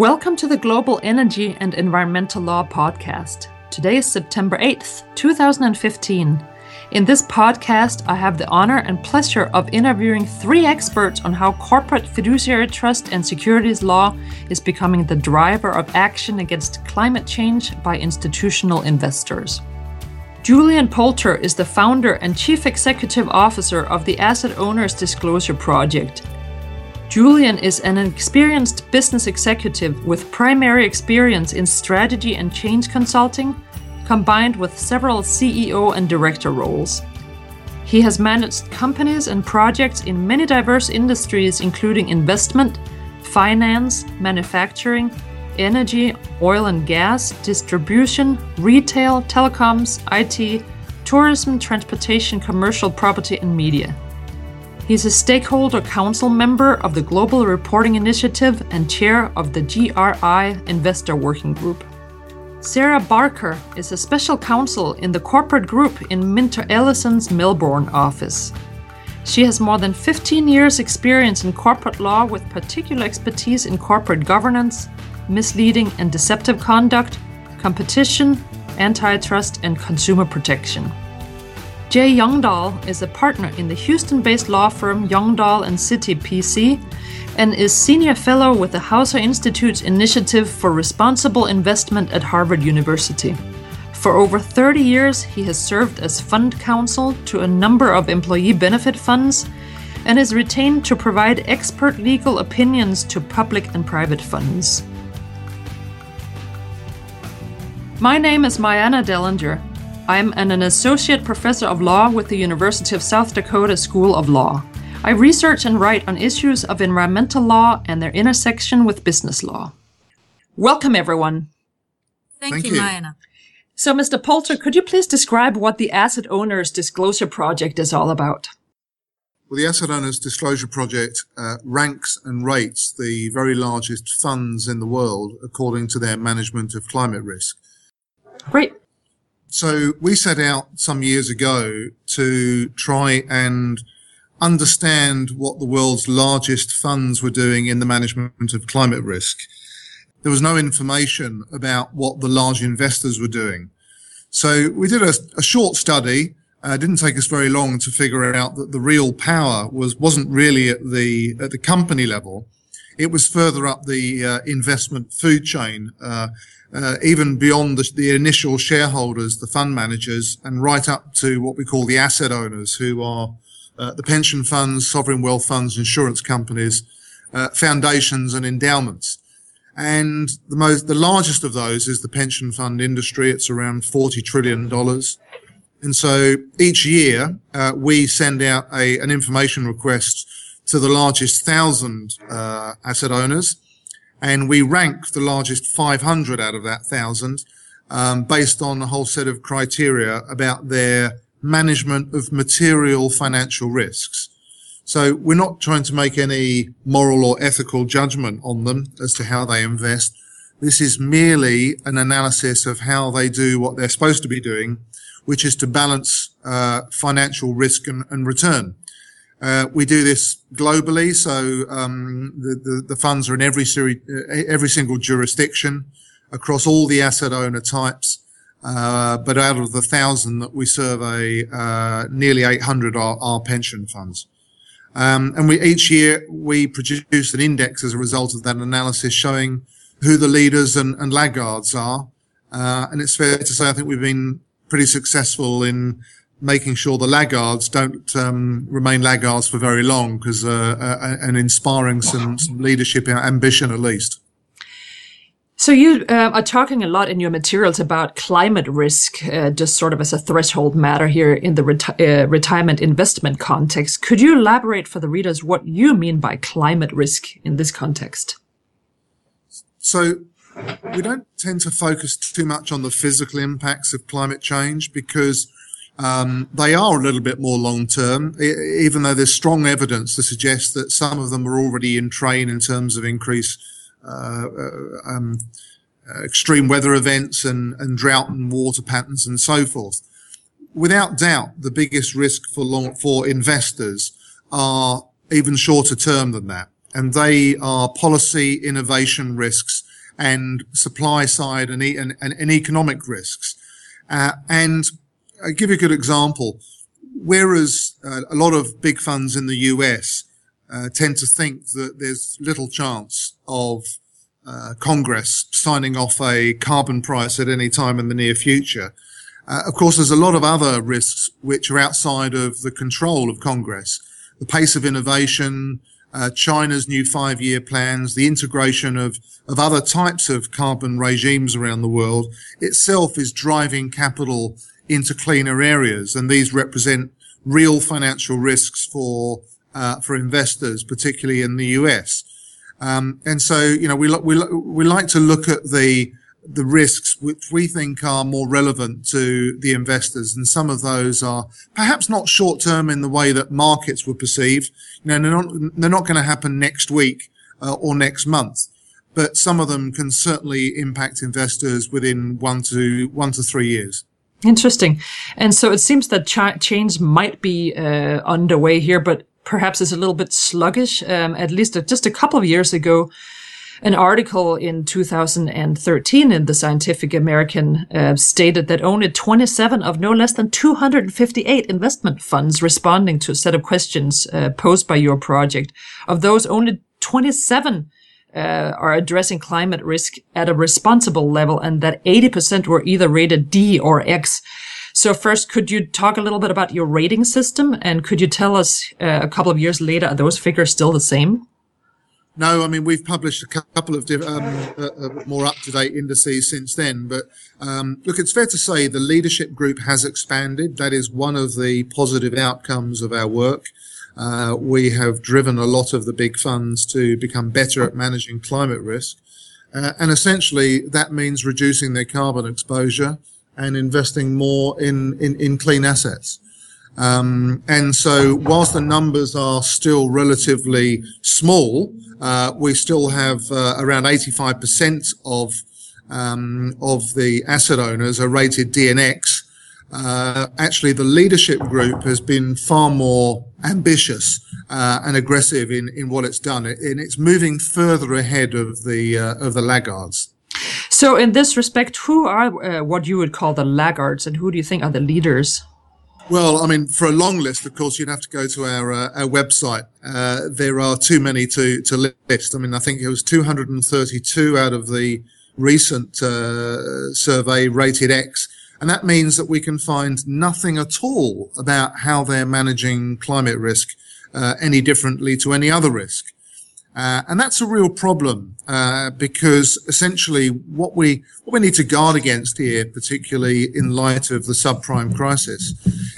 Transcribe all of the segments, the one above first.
Welcome to the Global Energy and Environmental Law Podcast. Today is September 8th, 2015. In this podcast, I have the honor and pleasure of interviewing three experts on how corporate fiduciary trust and securities law is becoming the driver of action against climate change by institutional investors. Julian Poulter is the founder and chief executive officer of the Asset Owners Disclosure Project. Julian is an experienced business executive with primary experience in strategy and change consulting, combined with several CEO and director roles. He has managed companies and projects in many diverse industries, including investment, finance, manufacturing, energy, oil and gas, distribution, retail, telecoms, IT, tourism, transportation, commercial property, and media. He's a stakeholder council member of the Global Reporting Initiative and chair of the GRI Investor Working Group. Sarah Barker is a special counsel in the corporate group in Minter Ellison's Melbourne office. She has more than 15 years' experience in corporate law with particular expertise in corporate governance, misleading and deceptive conduct, competition, antitrust, and consumer protection. Jay Youngdahl is a partner in the Houston based law firm Youngdahl and Citti PC and is senior fellow with the Hauser Institute's Initiative for Responsible Investment at Harvard University. For over 30 years, he has served as fund counsel to a number of employee benefit funds and is retained to provide expert legal opinions to public and private funds. My name is Myanna Dellinger. I'm an, an associate professor of law with the University of South Dakota School of Law. I research and write on issues of environmental law and their intersection with business law. Welcome, everyone. Thank, Thank you, you, Myanna. So, Mr. Poulter, could you please describe what the Asset Owners Disclosure Project is all about? Well, the Asset Owners Disclosure Project uh, ranks and rates the very largest funds in the world according to their management of climate risk. Great. So we set out some years ago to try and understand what the world's largest funds were doing in the management of climate risk. There was no information about what the large investors were doing. So we did a, a short study. Uh, it didn't take us very long to figure out that the real power was wasn't really at the at the company level. It was further up the uh, investment food chain. Uh, uh, even beyond the, the, initial shareholders, the fund managers, and right up to what we call the asset owners, who are uh, the pension funds, sovereign wealth funds, insurance companies, uh, foundations, and endowments. And the most, the largest of those is the pension fund industry. It's around forty trillion dollars. And so each year uh, we send out a, an information request to the largest thousand uh, asset owners and we rank the largest 500 out of that thousand um, based on a whole set of criteria about their management of material financial risks. So we're not trying to make any moral or ethical judgment on them as to how they invest. This is merely an analysis of how they do what they're supposed to be doing, which is to balance uh, financial risk and, and return. Uh, we do this globally, so um, the, the, the funds are in every seri- uh, every single jurisdiction across all the asset owner types. Uh, but out of the thousand that we survey, uh, nearly 800 are, are pension funds. Um, and we each year we produce an index as a result of that analysis showing who the leaders and, and laggards are. Uh, and it's fair to say I think we've been pretty successful in making sure the laggards don't um, remain laggards for very long because uh, and inspiring some, some, leadership ambition at least. So you uh, are talking a lot in your materials about climate risk, uh, just sort of as a threshold matter here in the reti- uh, retirement investment context. Could you elaborate for the readers what you mean by climate risk in this context? So we don't tend to focus too much on the physical impacts of climate change because um, they are a little bit more long term, even though there's strong evidence to suggest that some of them are already in train in terms of increased uh, uh, um, extreme weather events and, and drought and water patterns and so forth. Without doubt, the biggest risk for long, for investors are even shorter term than that. And they are policy innovation risks and supply side and, and, and economic risks. Uh, and I'll give you a good example. Whereas uh, a lot of big funds in the US uh, tend to think that there's little chance of uh, Congress signing off a carbon price at any time in the near future. Uh, of course, there's a lot of other risks which are outside of the control of Congress. The pace of innovation, uh, China's new five-year plans, the integration of, of other types of carbon regimes around the world itself is driving capital into cleaner areas. And these represent real financial risks for, uh, for investors, particularly in the US. Um, and so, you know, we, we, we like to look at the, the risks which we think are more relevant to the investors. And some of those are perhaps not short term in the way that markets were perceived. You know, they're not, they're not going to happen next week uh, or next month, but some of them can certainly impact investors within one to one to three years. Interesting. And so it seems that ch- change might be uh, underway here, but perhaps is a little bit sluggish. Um, at least just a couple of years ago, an article in 2013 in the Scientific American uh, stated that only 27 of no less than 258 investment funds responding to a set of questions uh, posed by your project, of those only 27 uh, are addressing climate risk at a responsible level and that 80% were either rated D or X. So first, could you talk a little bit about your rating system and could you tell us uh, a couple of years later, are those figures still the same? No, I mean we've published a couple of um, uh, uh, more up-to-date indices since then. But um, look, it's fair to say the leadership group has expanded. That is one of the positive outcomes of our work. Uh, we have driven a lot of the big funds to become better at managing climate risk. Uh, and essentially that means reducing their carbon exposure and investing more in, in, in clean assets. Um, and so whilst the numbers are still relatively small, uh, we still have uh, around 85% of um, of the asset owners are rated DNX, uh, actually the leadership group has been far more ambitious uh, and aggressive in, in what it's done, and it's moving further ahead of the uh, of the laggards. So, in this respect, who are uh, what you would call the laggards, and who do you think are the leaders? Well, I mean, for a long list, of course, you'd have to go to our uh, our website. Uh, there are too many to to list. I mean, I think it was 232 out of the recent survey rated X and that means that we can find nothing at all about how they're managing climate risk uh, any differently to any other risk. Uh, and that's a real problem uh, because essentially what we what we need to guard against here, particularly in light of the subprime crisis,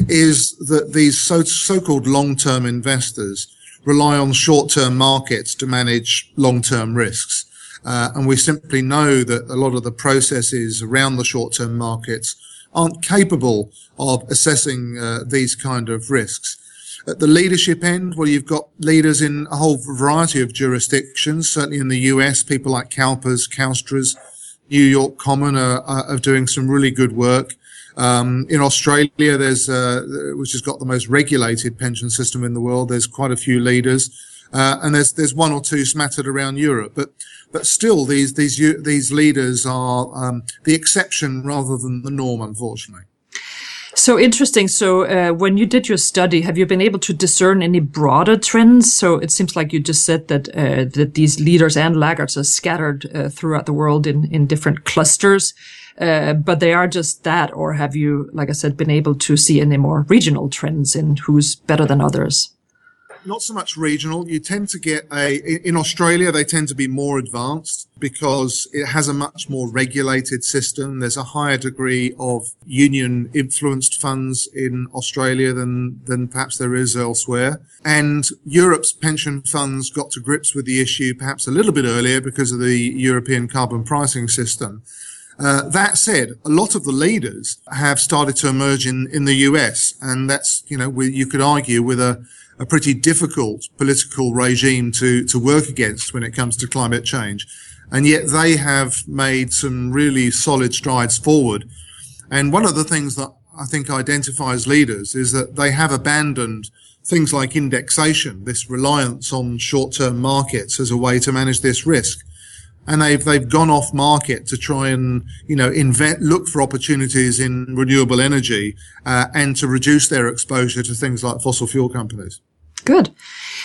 is that these so, so-called long-term investors rely on short-term markets to manage long-term risks. Uh, and we simply know that a lot of the processes around the short-term markets aren't capable of assessing uh, these kind of risks. At the leadership end, well, you've got leaders in a whole variety of jurisdictions. Certainly in the US, people like CalPERS, CalSTRS, New York Common are, are doing some really good work. Um, in Australia, there's uh, which has got the most regulated pension system in the world. There's quite a few leaders, uh, and there's there's one or two smattered around Europe. But but still, these these these leaders are um, the exception rather than the norm, unfortunately. So interesting. So uh, when you did your study, have you been able to discern any broader trends? So it seems like you just said that uh, that these leaders and laggards are scattered uh, throughout the world in in different clusters. Uh, but they are just that, or have you, like I said, been able to see any more regional trends in who's better than others? Not so much regional. You tend to get a, in Australia, they tend to be more advanced because it has a much more regulated system. There's a higher degree of union influenced funds in Australia than, than perhaps there is elsewhere. And Europe's pension funds got to grips with the issue perhaps a little bit earlier because of the European carbon pricing system. Uh, that said, a lot of the leaders have started to emerge in, in the US, and that's, you know, we, you could argue with a, a pretty difficult political regime to, to work against when it comes to climate change. And yet they have made some really solid strides forward. And one of the things that I think identifies leaders is that they have abandoned things like indexation, this reliance on short-term markets as a way to manage this risk. and they've they've gone off market to try and you know invent look for opportunities in renewable energy uh, and to reduce their exposure to things like fossil fuel companies. Good.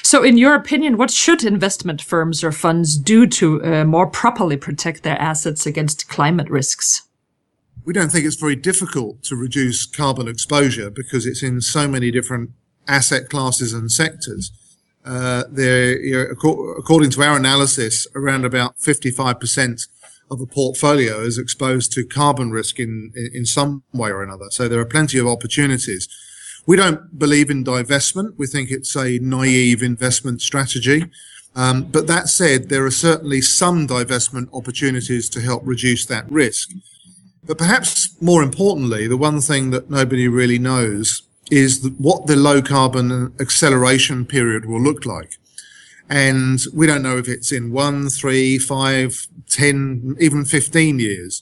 So, in your opinion, what should investment firms or funds do to uh, more properly protect their assets against climate risks? We don't think it's very difficult to reduce carbon exposure because it's in so many different asset classes and sectors. Uh, there, according to our analysis, around about 55% of a portfolio is exposed to carbon risk in, in some way or another. So there are plenty of opportunities. We don't believe in divestment. We think it's a naive investment strategy. Um, but that said, there are certainly some divestment opportunities to help reduce that risk. But perhaps more importantly, the one thing that nobody really knows is what the low carbon acceleration period will look like. And we don't know if it's in one, three, five, ten, even 15 years,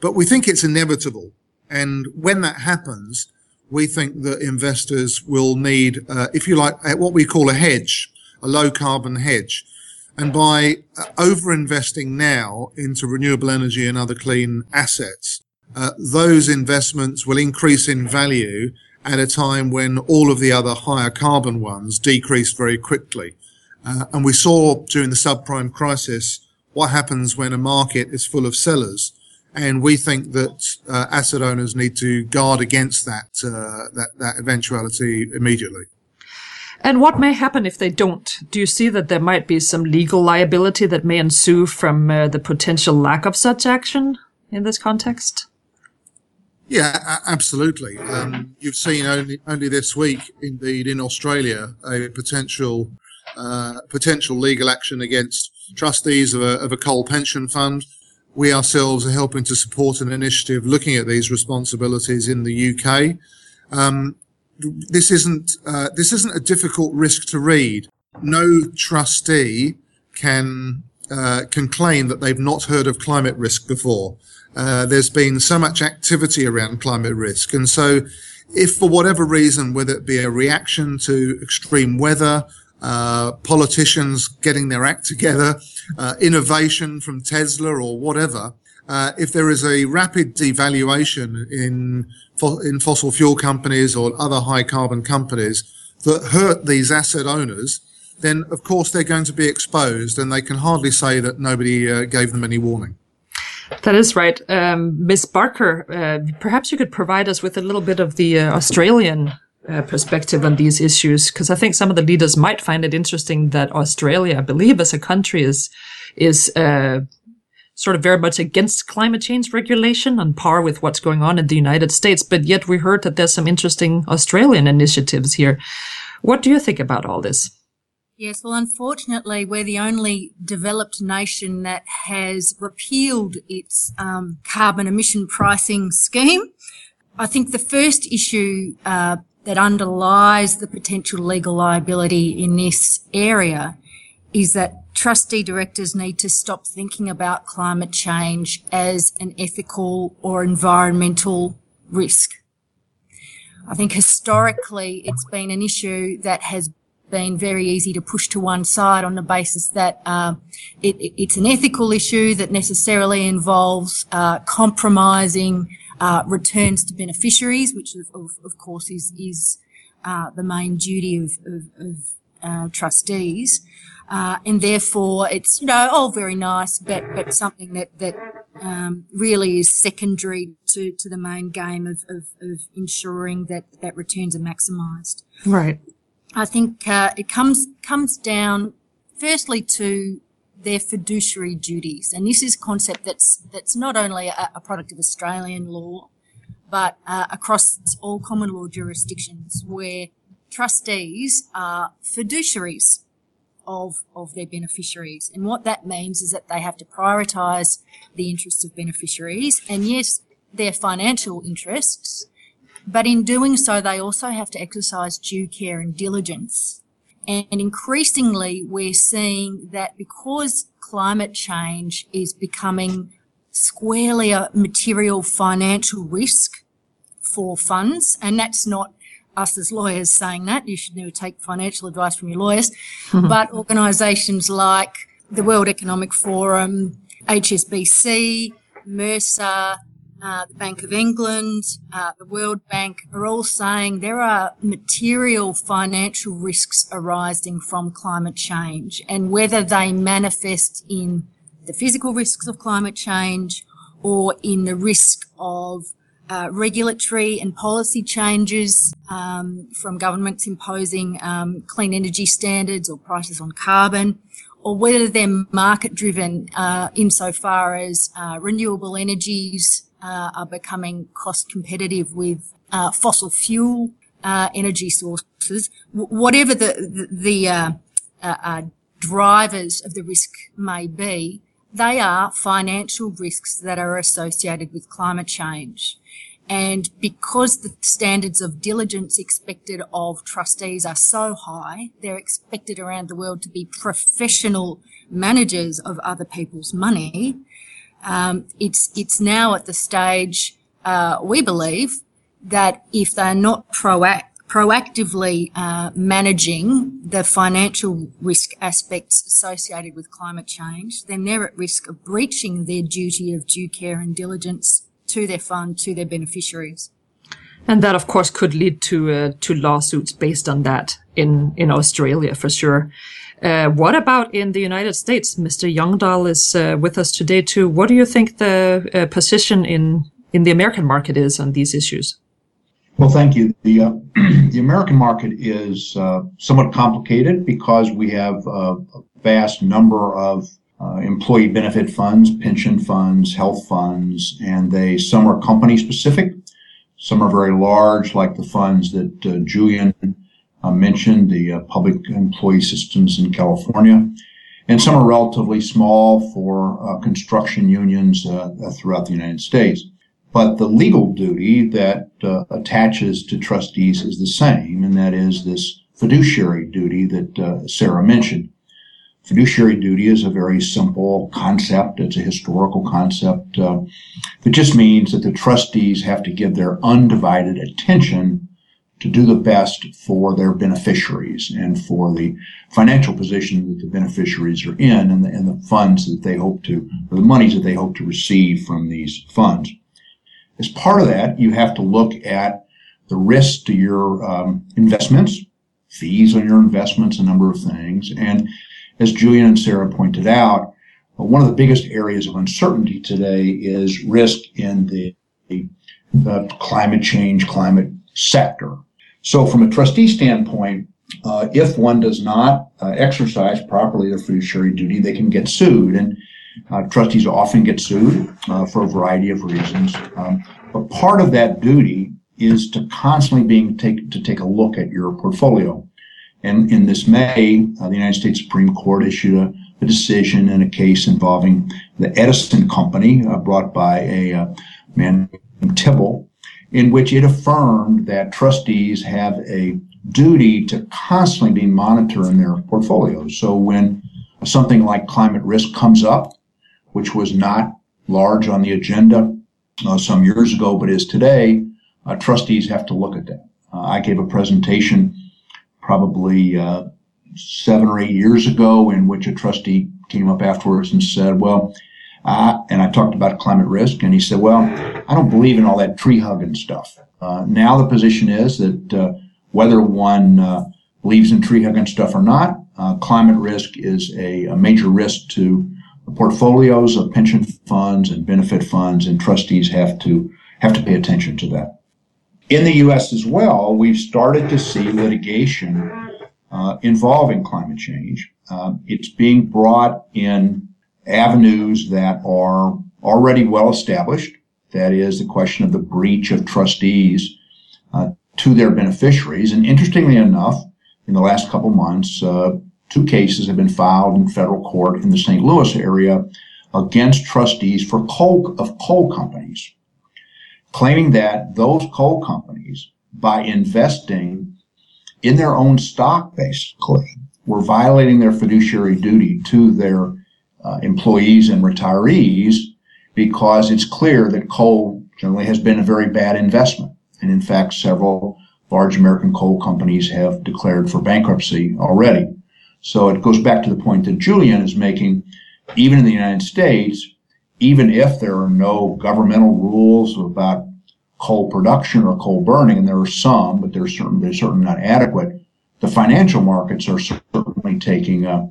but we think it's inevitable. And when that happens, we think that investors will need, uh, if you like, what we call a hedge, a low carbon hedge. And by uh, over investing now into renewable energy and other clean assets, uh, those investments will increase in value at a time when all of the other higher carbon ones decrease very quickly. Uh, and we saw during the subprime crisis what happens when a market is full of sellers and we think that uh, asset owners need to guard against that, uh, that, that eventuality immediately. And what may happen if they don't? Do you see that there might be some legal liability that may ensue from uh, the potential lack of such action in this context? Yeah, absolutely. Um, you've seen only only this week, indeed, in Australia, a potential uh, potential legal action against trustees of a, of a coal pension fund we ourselves are helping to support an initiative looking at these responsibilities in the UK. Um, this isn't uh, this isn't a difficult risk to read. No trustee can uh, can claim that they've not heard of climate risk before. Uh, there's been so much activity around climate risk, and so if for whatever reason, whether it be a reaction to extreme weather, uh, politicians getting their act together, uh, innovation from Tesla or whatever, uh, if there is a rapid devaluation in in fossil fuel companies or other high carbon companies that hurt these asset owners, then of course they're going to be exposed, and they can hardly say that nobody uh, gave them any warning. That is right, um, Ms. Barker. Uh, perhaps you could provide us with a little bit of the uh, Australian uh, perspective on these issues because I think some of the leaders might find it interesting that Australia, I believe, as a country, is is uh, sort of very much against climate change regulation on par with what's going on in the United States. But yet we heard that there's some interesting Australian initiatives here. What do you think about all this? Yes, well, unfortunately, we're the only developed nation that has repealed its um, carbon emission pricing scheme. I think the first issue uh, that underlies the potential legal liability in this area is that trustee directors need to stop thinking about climate change as an ethical or environmental risk. I think historically it's been an issue that has been very easy to push to one side on the basis that uh, it, it's an ethical issue that necessarily involves uh, compromising uh, returns to beneficiaries, which of, of, of course is is uh, the main duty of, of, of uh, trustees, uh, and therefore it's you know all very nice, but but something that that um, really is secondary to, to the main game of, of, of ensuring that that returns are maximised. Right. I think uh, it comes comes down firstly to their fiduciary duties. And this is a concept that's, that's not only a, a product of Australian law, but uh, across all common law jurisdictions where trustees are fiduciaries of, of their beneficiaries. And what that means is that they have to prioritise the interests of beneficiaries and yes, their financial interests, but in doing so, they also have to exercise due care and diligence and increasingly, we're seeing that because climate change is becoming squarely a material financial risk for funds, and that's not us as lawyers saying that. You should never take financial advice from your lawyers. Mm-hmm. but organisations like the World Economic Forum, HSBC, Mercer, uh, the Bank of England, uh, the World Bank are all saying there are material financial risks arising from climate change and whether they manifest in the physical risks of climate change or in the risk of uh, regulatory and policy changes um, from governments imposing um, clean energy standards or prices on carbon, or whether they're market driven uh, insofar as uh, renewable energies uh, are becoming cost competitive with uh, fossil fuel uh, energy sources. W- whatever the the, the uh, uh, uh, drivers of the risk may be, they are financial risks that are associated with climate change. And because the standards of diligence expected of trustees are so high, they're expected around the world to be professional managers of other people's money. Um, it's it's now at the stage uh, we believe that if they're not proact- proactively uh, managing the financial risk aspects associated with climate change, then they're at risk of breaching their duty of due care and diligence to their fund, to their beneficiaries. And that, of course, could lead to uh, to lawsuits based on that in in Australia for sure. Uh, what about in the United States? Mr. Youngdahl is uh, with us today too. What do you think the uh, position in in the American market is on these issues? Well, thank you. The uh, the American market is uh, somewhat complicated because we have a vast number of uh, employee benefit funds, pension funds, health funds, and they some are company specific, some are very large, like the funds that Julian mentioned, the uh, public employee systems in California. And some are relatively small for uh, construction unions throughout the United States. But the legal duty that attaches to trustees is the same, and that is this fiduciary duty that Sarah mentioned. Fiduciary duty is a very simple concept. It's a historical concept uh, that just means that the trustees have to give their undivided attention to do the best for their beneficiaries and for the financial position that the beneficiaries are in and the, and the funds that they hope to, or the monies that they hope to receive from these funds. As part of that, you have to look at the risk to your um, investments, fees on your investments, a number of things. And as Julian and Sarah pointed out, one of the biggest areas of uncertainty today is risk in the, the uh, climate change, climate sector. So from a trustee standpoint, uh, if one does not uh, exercise properly their fiduciary duty, they can get sued. And uh, trustees often get sued uh, for a variety of reasons. Um, but part of that duty is to constantly being take to take a look at your portfolio. And in this May, uh, the United States Supreme Court issued a, a, decision in a case involving the Edison Company, uh, brought by a man named Tibble, in which it affirmed that trustees have a duty to constantly be monitoring their portfolios. So when something like climate risk comes up, which was not large on the agenda uh, some years ago, but is today, uh, trustees have to look at that. Uh, I gave a presentation probably uh, seven or eight years ago in which a trustee came up afterwards and said, well, uh, and I talked about climate risk, and he said, "Well, I don't believe in all that tree hugging stuff." Uh, now the position is that uh, whether one uh, believes in tree hugging stuff or not, uh, climate risk is a, a, major risk to the portfolios of pension funds and benefit funds, and trustees have to have to pay attention to that. In the U.S. as well, we've started to see litigation uh, involving climate change. it's being brought in avenues that are already well established. That is the question of the breach of trustees uh, to their beneficiaries. And interestingly enough, in the last couple months, uh, two cases have been filed in federal court in the St. Louis area against trustees for coal of coal companies, claiming that those coal companies, by investing in their own stock, basically, were violating their fiduciary duty to their uh, employees and retirees because it's clear that coal generally has been a very bad investment. And in fact, several large American coal companies have declared for bankruptcy already. So it goes back to the point that Julian is making. Even in the United States, even if there are no governmental rules about coal production or coal burning, and there are some, but they're certainly, they're certainly not adequate, the financial markets are certainly taking a,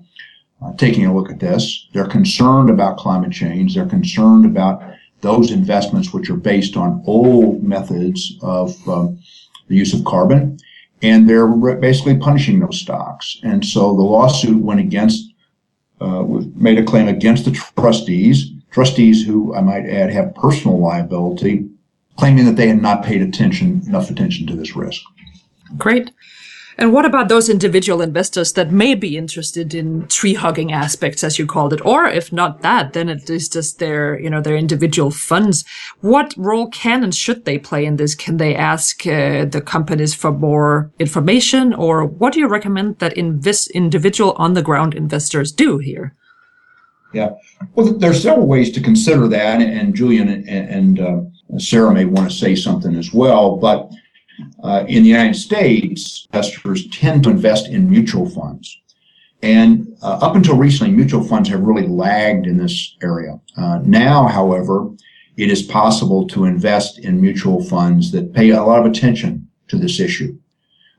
taking a look at this. They're concerned about climate change. They're concerned about those investments which are based on old methods of um, the use of carbon, and they're basically punishing those stocks. And so the lawsuit went against, uh, made a claim against the trustees, trustees who I might add have personal liability, claiming that they had not paid attention enough attention to this risk. Great. And what about those individual investors that may be interested in tree hugging aspects, as you called it? Or if not that, then it is just their, you know, their individual funds. What role can and should they play in this? Can they ask uh, the companies for more information? Or what do you recommend that individual on the ground investors do here? Yeah. Well, there's several ways to consider that. And Julian and, and uh, Sarah may want to say something as well. But uh, in the United States, investors tend to invest in mutual funds. And uh, up until recently, mutual funds have really lagged in this area. Uh, now, however, it is possible to invest in mutual funds that pay a lot of attention to this issue.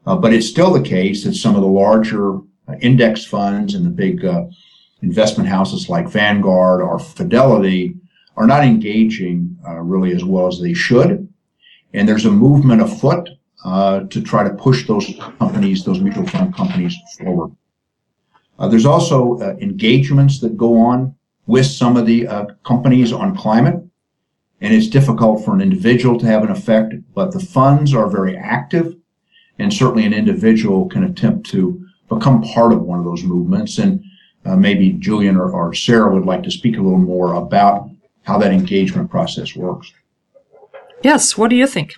Uh, but it's still the case that some of the larger uh, index funds and the big uh, investment houses like Vanguard or Fidelity are not engaging really as well as they should. And there's a movement afoot uh, to try to push those companies, those mutual fund companies forward. Uh, there's also uh, engagements that go on with some of the uh, companies on climate. And it's difficult for an individual to have an effect, but the funds are very active. And certainly an individual can attempt to become part of one of those movements. And uh, maybe Julian or, or Sarah would like to speak a little more about how that engagement process works. Yes. What do you think?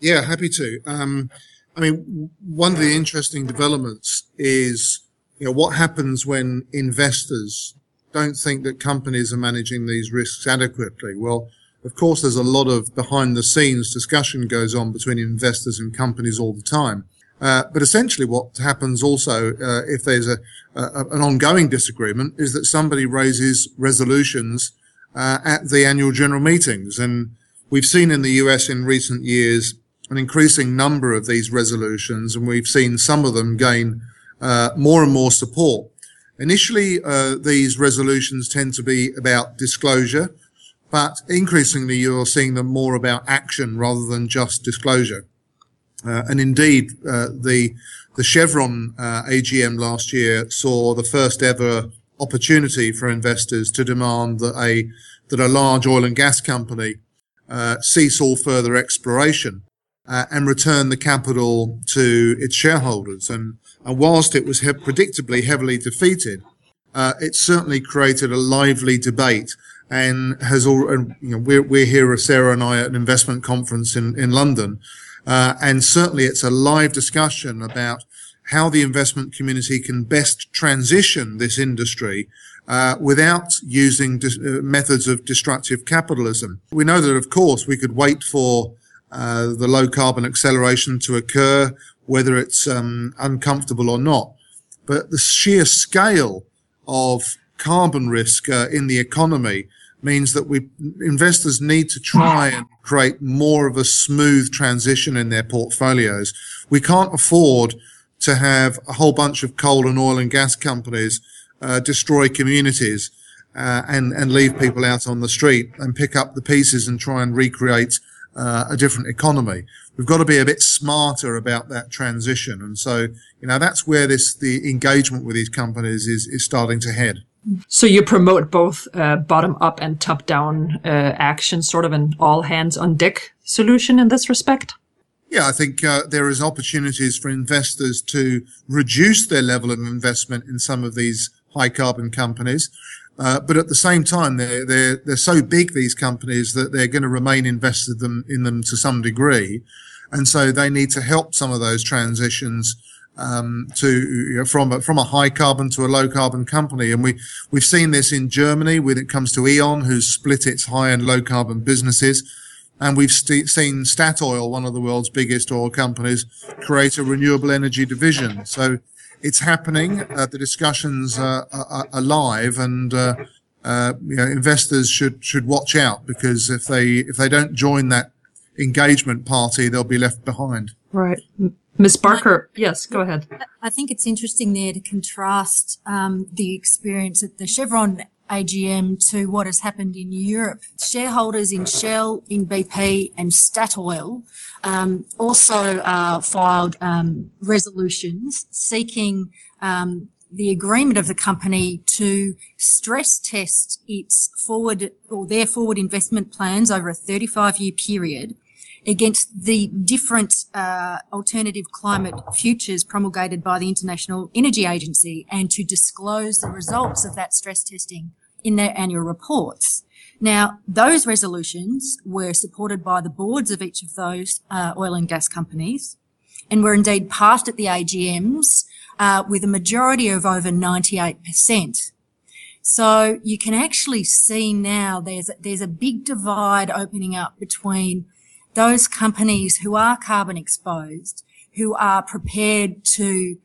Yeah, happy to. Um, I mean, one of the interesting developments is, you know, what happens when investors don't think that companies are managing these risks adequately. Well, of course, there's a lot of behind the scenes discussion goes on between investors and companies all the time. Uh, but essentially what happens also, uh, if there's a, a, an ongoing disagreement is that somebody raises resolutions, uh, at the annual general meetings. And We've seen in the US in recent years an increasing number of these resolutions, and we've seen some of them gain uh, more and more support. Initially, uh, these resolutions tend to be about disclosure, but increasingly you're seeing them more about action rather than just disclosure. Uh, and indeed, uh, the the Chevron uh, AGM last year saw the first ever opportunity for investors to demand that a that a large oil and gas company uh, cease all further exploration uh, and return the capital to its shareholders. And, and whilst it was he- predictably heavily defeated, uh, it certainly created a lively debate and has all, you know, we're, we're here, Sarah and I, at an investment conference in, in London. Uh, and certainly it's a live discussion about how the investment community can best transition this industry uh, without using uh, methods of destructive capitalism. We know that, of course, we could wait for uh, the low carbon acceleration to occur, whether it's um, uncomfortable or not. But the sheer scale of carbon risk uh, in the economy means that we investors need to try and create more of a smooth transition in their portfolios. We can't afford to have a whole bunch of coal and oil and gas companies uh, destroy communities uh, and and leave people out on the street and pick up the pieces and try and recreate uh, a different economy. We've got to be a bit smarter about that transition, and so you know that's where this the engagement with these companies is is starting to head. So you promote both uh, bottom up and top down uh, action, sort of an all hands on deck solution in this respect. Yeah, I think uh, there is opportunities for investors to reduce their level of investment in some of these high carbon companies. Uh, but at the same time, they're, they're, they're so big, these companies, that they're going to remain invested them, in them to some degree. And so they need to help some of those transitions um, to you know, from a, from a high carbon to a low carbon company, and we we've seen this in Germany when it comes to E.ON, who's split its high and low carbon businesses, and we've st- seen Statoil, one of the world's biggest oil companies, create a renewable energy division. So it's happening. Uh, the discussions uh, are, are, live, and uh, uh, you know, investors should should watch out because if they if they don't join that engagement party, they'll be left behind. Right. Ms. Barker, yes, go ahead. I think it's interesting there to contrast um, the experience at the Chevron AGM to what has happened in Europe. Shareholders in Shell, in BP, and Statoil um, also uh, filed um, resolutions seeking um, the agreement of the company to stress test its forward or their forward investment plans over a 35 year period against the different uh, alternative climate futures promulgated by the International Energy Agency and to disclose the results of that stress testing in their annual reports. Now, those resolutions were supported by the boards of each of those uh, oil and gas companies and were indeed passed at the AGMs uh, with a majority of over 98%. So you can actually see now there's a, there's a big divide opening up between those companies who are carbon exposed, who are prepared to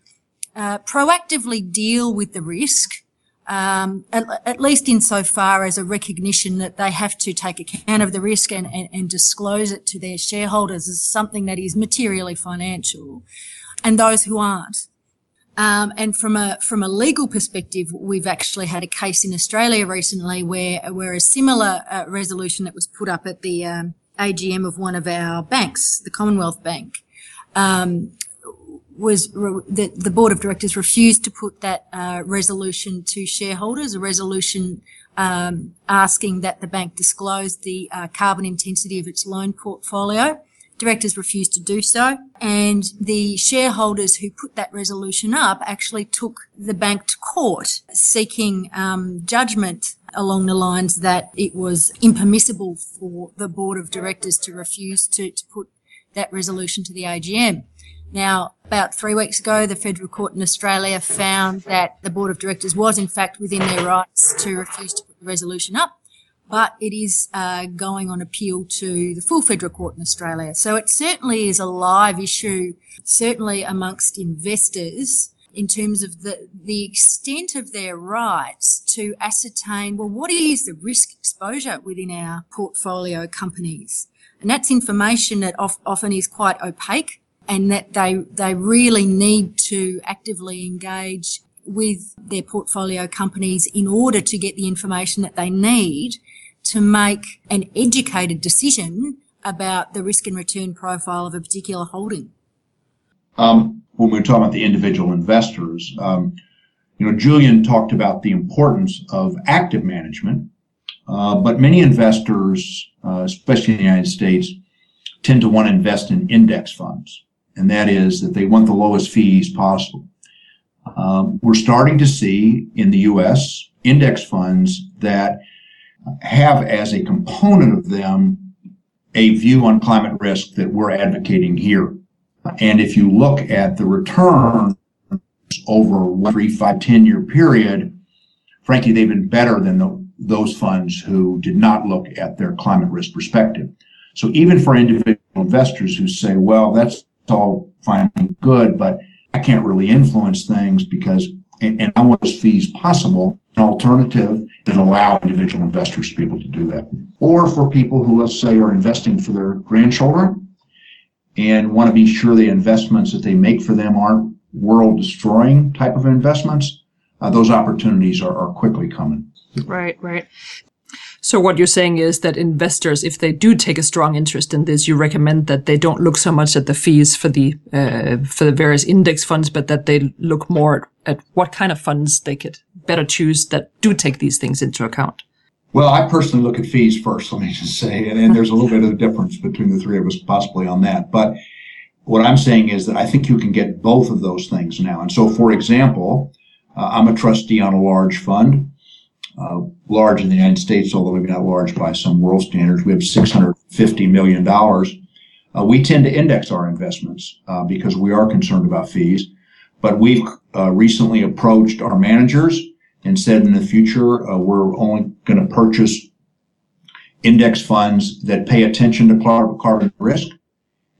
uh, proactively deal with the risk, um, at, at, least insofar as a recognition that they have to take account of the risk and, and, and disclose it to their shareholders as something that is materially financial, and those who aren't. Um, and from a from a legal perspective, we've actually had a case in Australia recently where where a similar uh, resolution that was put up at the um, AGM of one of our banks, the Commonwealth Bank, um, was re- the, the board of directors refused to put that uh, resolution to shareholders, a resolution um, asking that the bank disclose the uh, carbon intensity of its loan portfolio. Directors refused to do so, and the shareholders who put that resolution up actually took the bank to court, seeking um, judgment along the lines that it was impermissible for the board of directors to refuse to, to put that resolution to the AGM. Now, about three weeks ago, the federal court in Australia found that the board of directors was in fact within their rights to refuse to put the resolution up, but it is uh, going on appeal to the full federal court in Australia. So it certainly is a live issue, certainly amongst investors in terms of the, the extent of their rights to ascertain, well, what is the risk exposure within our portfolio companies? And that's information that often is quite opaque and that they, they really need to actively engage with their portfolio companies in order to get the information that they need to make an educated decision about the risk and return profile of a particular holding. Um, when we are talking about the individual investors, um, you know, Julian talked about the importance of active management, uh, but many investors, uh, especially in the United States, tend to want to invest in index funds, and that is that they want the lowest fees possible. Um, we're starting to see in the U.S. index funds that have as a component of them a view on climate risk that we're advocating here. And if you look at the return over one, three, five, 10 year period, frankly, they've been better than the, those funds who did not look at their climate risk perspective. So even for individual investors who say, well, that's all fine and good, but I can't really influence things because, and, and I want as fees possible, an alternative that allow individual investors to be able to do that. Or for people who, let's say, are investing for their grandchildren, and want to be sure the investments that they make for them aren't world destroying type of investments, uh, those opportunities are, are quickly coming. Right, right. So what you're saying is that investors, if they do take a strong interest in this, you recommend that they don't look so much at the fees for the uh, for the various index funds, but that they look more at what kind of funds they could better choose that do take these things into account. Well, I personally look at fees first, let me just say, and, and there's a little bit of a difference between the three of us possibly on that. But what I'm saying is that I think you can get both of those things now. And so, for example, uh, I'm a trustee on a large fund, uh, large in the United States, although maybe not large by some world standards. We have $650 million. Uh, we tend to index our investments uh, because we are concerned about fees. But we've uh, recently approached our managers and said in the future uh, we're only going to purchase index funds that pay attention to carbon risk.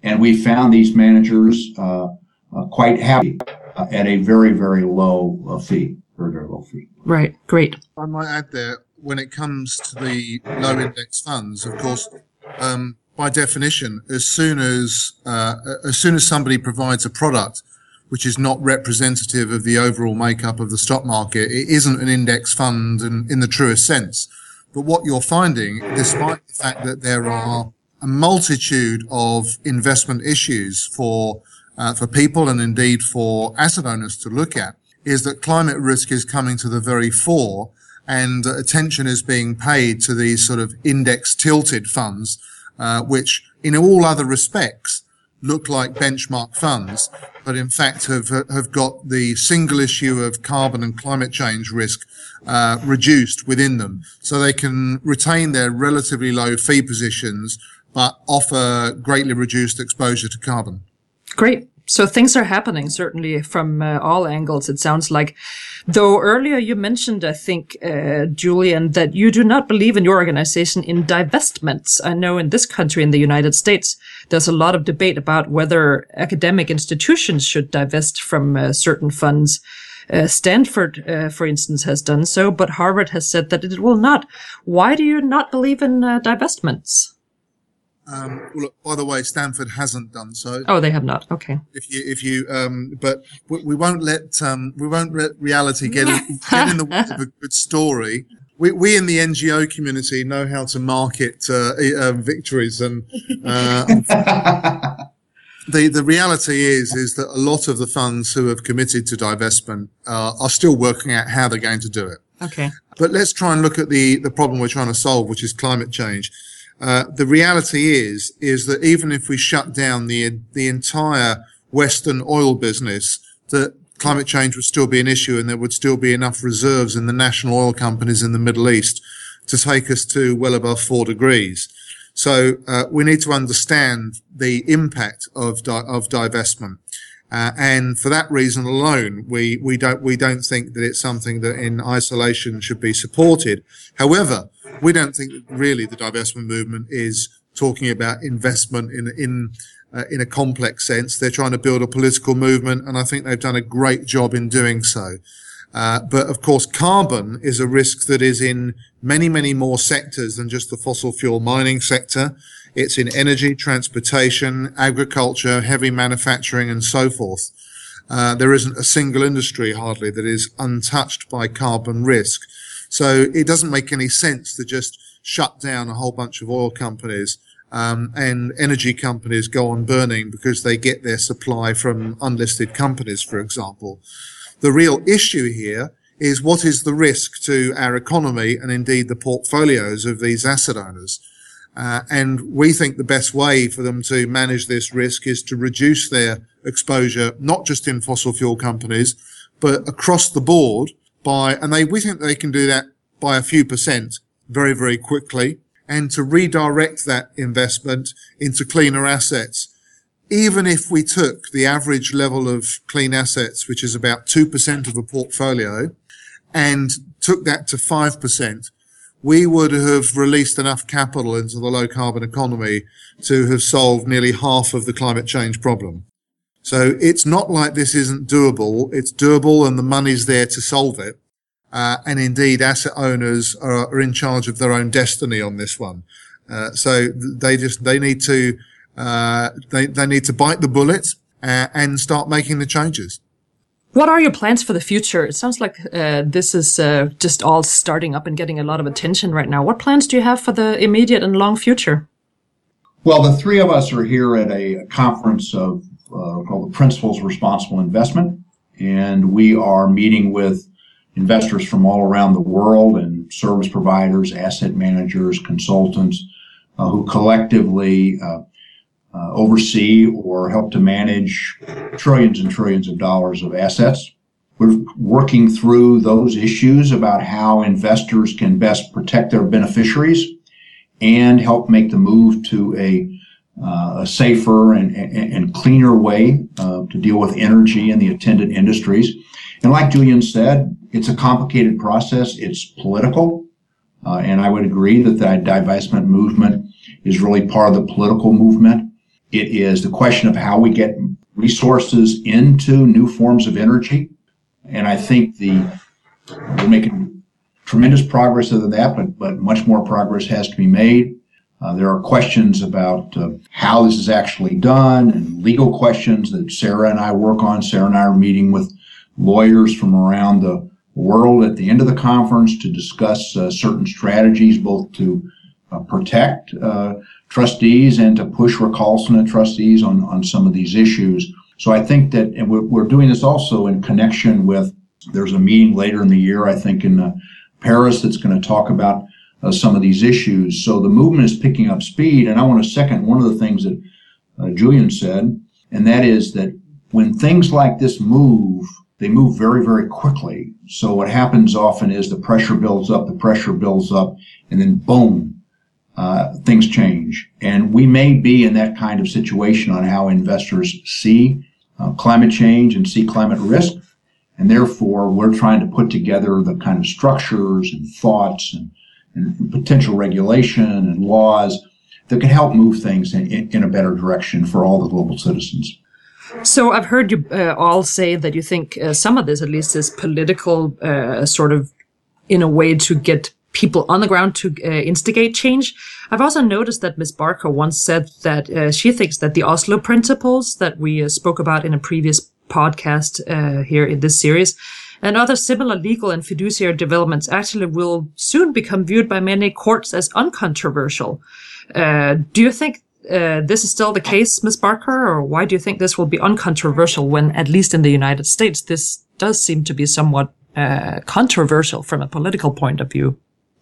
And we found these managers quite happy at a very, very low fee. Very, very low fee. Right. Great. I might add there, when it comes to the low index funds, of course, um, by definition, as soon as uh, as soon as somebody provides a product which is not representative of the overall makeup of the stock market, it isn't an index fund in, in the truest sense. But what you're finding, despite the fact that there are a multitude of investment issues for uh, for people and indeed for asset owners to look at, is that climate risk is coming to the very fore and attention is being paid to these sort of index tilted funds, uh, which in all other respects look like benchmark funds, but in fact have have got the single issue of carbon and climate change risk uh, reduced within them, so they can retain their relatively low fee positions, but offer greatly reduced exposure to carbon. Great. So things are happening certainly from uh, all angles. It sounds like, though earlier you mentioned, I think, uh, Julian, that you do not believe in your organization in divestments. I know in this country, in the United States, there's a lot of debate about whether academic institutions should divest from uh, certain funds. Uh, Stanford, uh, for instance, has done so, but Harvard has said that it will not. Why do you not believe in uh, divestments? Um, well, look, by the way, Stanford hasn't done so. Oh, they have not. Okay. If you, if you, um, but we, we won't let, um, we won't let reality get in, get in the way of a good story. We, we in the NGO community know how to market uh, uh, victories, and uh, the the reality is is that a lot of the funds who have committed to divestment uh, are still working out how they're going to do it. Okay. But let's try and look at the the problem we're trying to solve, which is climate change. Uh, the reality is, is that even if we shut down the, the entire Western oil business, that climate change would still be an issue and there would still be enough reserves in the national oil companies in the Middle East to take us to well above four degrees. So uh, we need to understand the impact of di- of divestment, uh, and for that reason alone, we we don't we don't think that it's something that in isolation should be supported. However, we don't think that really the divestment movement is talking about investment in in uh, in a complex sense. They're trying to build a political movement, and I think they've done a great job in doing so. Uh, but of course, carbon is a risk that is in many, many more sectors than just the fossil fuel mining sector. It's in energy, transportation, agriculture, heavy manufacturing, and so forth. Uh, there isn't a single industry hardly that is untouched by carbon risk. So it doesn't make any sense to just shut down a whole bunch of oil companies um, and energy companies go on burning because they get their supply from unlisted companies, for example. The real issue here is what is the risk to our economy and indeed the portfolios of these asset owners. Uh, and we think the best way for them to manage this risk is to reduce their exposure, not just in fossil fuel companies, but across the board by, and they, we think they can do that by a few percent very, very quickly and to redirect that investment into cleaner assets. Even if we took the average level of clean assets, which is about 2% of a portfolio, and took that to 5%, we would have released enough capital into the low carbon economy to have solved nearly half of the climate change problem. So it's not like this isn't doable. It's doable and the money's there to solve it. Uh, and indeed, asset owners are, are, in charge of their own destiny on this one. Uh, so they just, they need to, uh, they, they need to bite the bullet uh, and start making the changes. What are your plans for the future? It sounds like uh, this is uh, just all starting up and getting a lot of attention right now. What plans do you have for the immediate and long future? Well, the three of us are here at a conference of uh, called the Principles Responsible Investment. And we are meeting with investors from all around the world and service providers, asset managers, consultants uh, who collectively uh, uh, oversee or help to manage trillions and trillions of dollars of assets. We're working through those issues about how investors can best protect their beneficiaries and help make the move to a uh, a safer and, and, cleaner way uh, to deal with energy and the attendant industries. And like Julian said, it's a complicated process. It's political. Uh, and I would agree that the divestment movement is really part of the political movement. It is the question of how we get resources into new forms of energy. And I think the we're making tremendous progress other than that, but, but much more progress has to be made. Uh, there are questions about uh, how this is actually done and legal questions that Sarah and I work on. Sarah and I are meeting with lawyers from around the world at the end of the conference to discuss uh, certain strategies, both to uh, protect uh, trustees and to push recalcitrant trustees on, on some of these issues. So I think that, and we're, we're doing this also in connection with, there's a meeting later in the year, I think in uh, Paris, that's going to talk about uh, some of these issues. So the movement is picking up speed. And I want to second one of the things that uh, Julian said, and that is that when things like this move, they move very, very quickly. So what happens often is the pressure builds up, the pressure builds up, and then boom, uh, things change. And we may be in that kind of situation on how investors see uh, climate change and see climate risk. And therefore, we're trying to put together the kind of structures and thoughts and, potential regulation and laws that can help move things in, in, in a better direction for all the global citizens. So I've heard you uh, all say that you think uh, some of this, at least, is political, uh, sort of, in a way to get people on the ground to uh, instigate change. I've also noticed that Ms. Barker once said that uh, she thinks that the Oslo principles that we uh, spoke about in a previous podcast here in this series and other similar legal and fiduciary developments actually will soon become viewed by many courts as uncontroversial. do you think uh, this is still the case, Ms. Barker, or why do you think this will be uncontroversial when, at least in the United States, this does seem to be somewhat uh, controversial from a political point of view?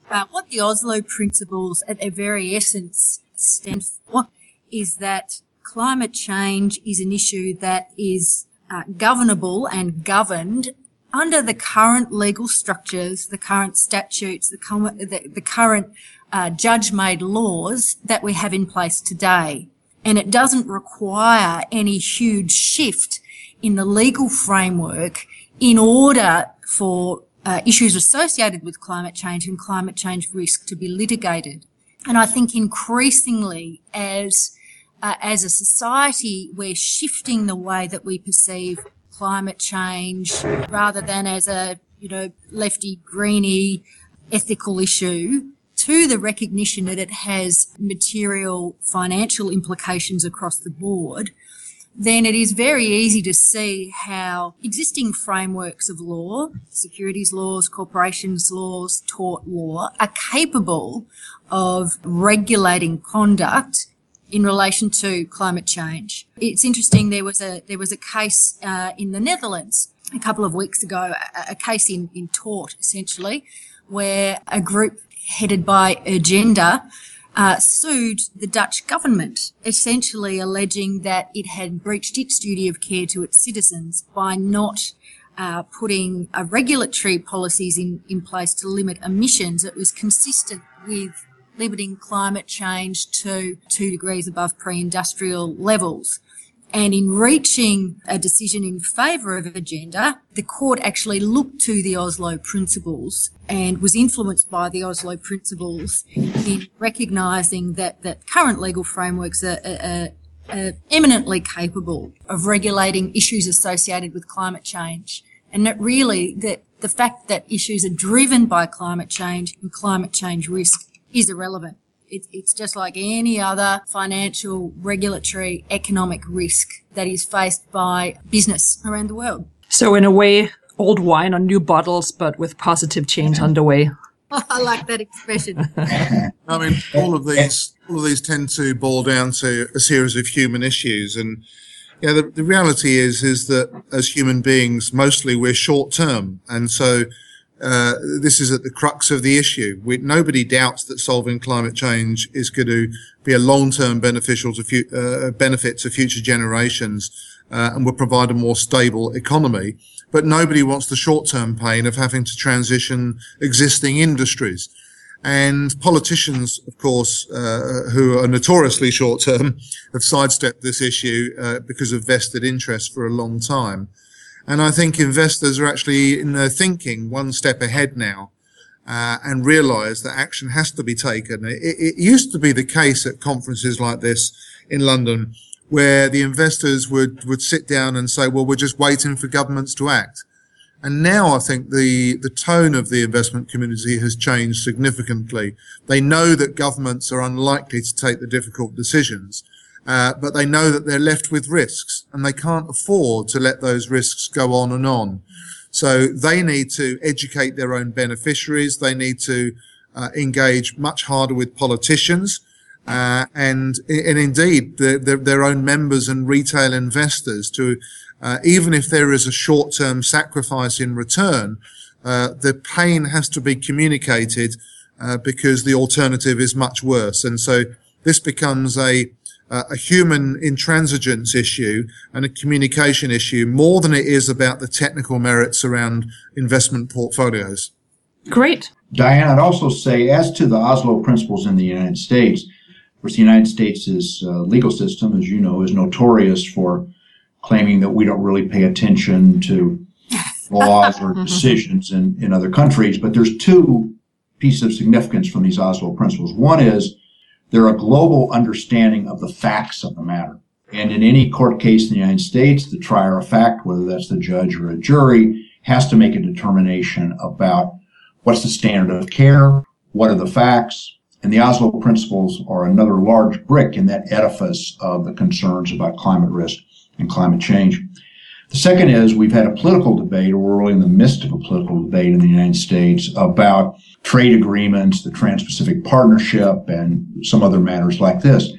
Uh, what the Oslo principles at their very essence stand for is that climate change is an issue that is uh, governable and governed under the current legal structures, the current statutes, the, the, the current uh, judge-made laws that we have in place today. And it doesn't require any huge shift in the legal framework in order for uh, issues associated with climate change and climate change risk to be litigated. And I think increasingly as uh, as a society, we're shifting the way that we perceive climate change rather than as a, you know, lefty, greeny ethical issue to the recognition that it has material financial implications across the board, then it is very easy to see how existing frameworks of law, securities laws, corporations laws, tort law, are capable of regulating conduct in relation to climate change. It's interesting. There was a there was a case uh, in the Netherlands a couple of weeks ago, a, a case in in tort essentially, where a group headed by Urgenda uh, sued the Dutch government, essentially alleging that it had breached its duty of care to its citizens by not uh, putting uh, regulatory policies in, in place to limit emissions that was consistent with limiting climate change to two degrees above pre-industrial levels. And in reaching a decision in favour of Urgenda, the court actually looked to the Oslo principles and was influenced by the Oslo principles in recognising that, that current legal frameworks are, are, are eminently capable of regulating issues associated with climate change. And that really, that the fact that issues are driven by climate change and climate change risk is irrelevant. It, it's just like any other financial, regulatory, economic risk that is faced by business around the world. So, in a way, old wine on new bottles, but with positive change underway. I like that expression. I mean, all of these, all of these tend to boil down to a series of human issues, and yeah, the, the reality is, is that as human beings, mostly we're short term, and so uh, this is at the crux of the issue. We, nobody doubts that solving climate change is going to be a long-term beneficial to fu- uh, benefit to future generations uh, and will provide a more stable economy. But nobody wants the short-term pain of having to transition existing industries. And politicians, of course, uh, who are notoriously short-term, have sidestepped this issue uh, because of vested interest for a long time. And I think investors are actually in their thinking one step ahead now. Uh, and realize that action has to be taken. It, it, used to be the case at conferences like this in London, where the investors would would sit down and say, "Well, we're just waiting for governments to act." And now I think the, the tone of the investment community has changed significantly. They know that governments are unlikely to take the difficult decisions, uh, but they know that they're left with risks and they can't afford to let those risks go on and on. So they need to educate their own beneficiaries. They need to uh, engage much harder with politicians. Uh, and and indeed the, the, their own members and retail investors to uh, even if there is a short-term sacrifice in return, uh, the pain has to be communicated uh, because the alternative is much worse. And so this becomes a a human intransigence issue and a communication issue more than it is about the technical merits around investment portfolios. Great. Myanna, I'd also say, as to the Oslo principles in the United States, of course, the United States' uh, legal system, as you know, is notorious for claiming that we don't really pay attention to laws or decisions in, in other countries. But there's two pieces of significance from these Oslo principles. One is they're a global understanding of the facts of the matter. And in any court case in the United States, the trier of fact, whether that's the judge or a jury, has to make a determination about what's the standard of care, what are the facts, and the Oslo principles are another large brick in that edifice of the concerns about climate risk and climate change. The second is we've had a political debate, or we're really in the midst of a political debate in the United States about trade agreements, the Trans-Pacific Partnership, and some other matters like this.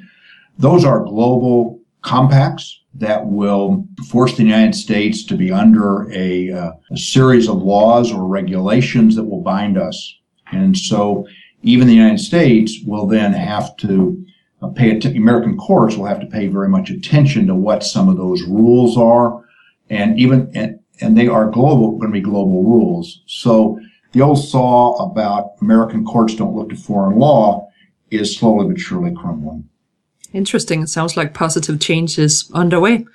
Those are global compacts that will force the United States to be under a, uh, a series of laws or regulations that will bind us. And so even the United States will then have to uh, pay att- American courts will have to pay very much attention to what some of those rules are, and even and, and they are global going to be global rules. So the old saw about American courts don't look to foreign law is slowly but surely crumbling. Interesting. It sounds like positive change is underway.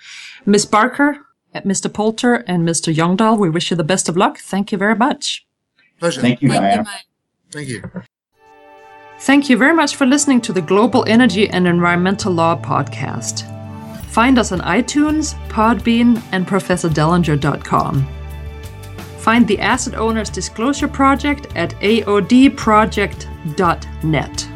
Ms. Barker, Mr. Poulter, and Mr. Youngdahl, we wish you the best of luck. Thank you very much. Pleasure. Thank you, Thank Myanna. you. Thank you. Thank you very much for listening to the Global Energy and Environmental Law podcast. Find us on iTunes, Podbean, and ProfessorDellinger.com. Find the Asset Owners Disclosure Project at aodproject.net.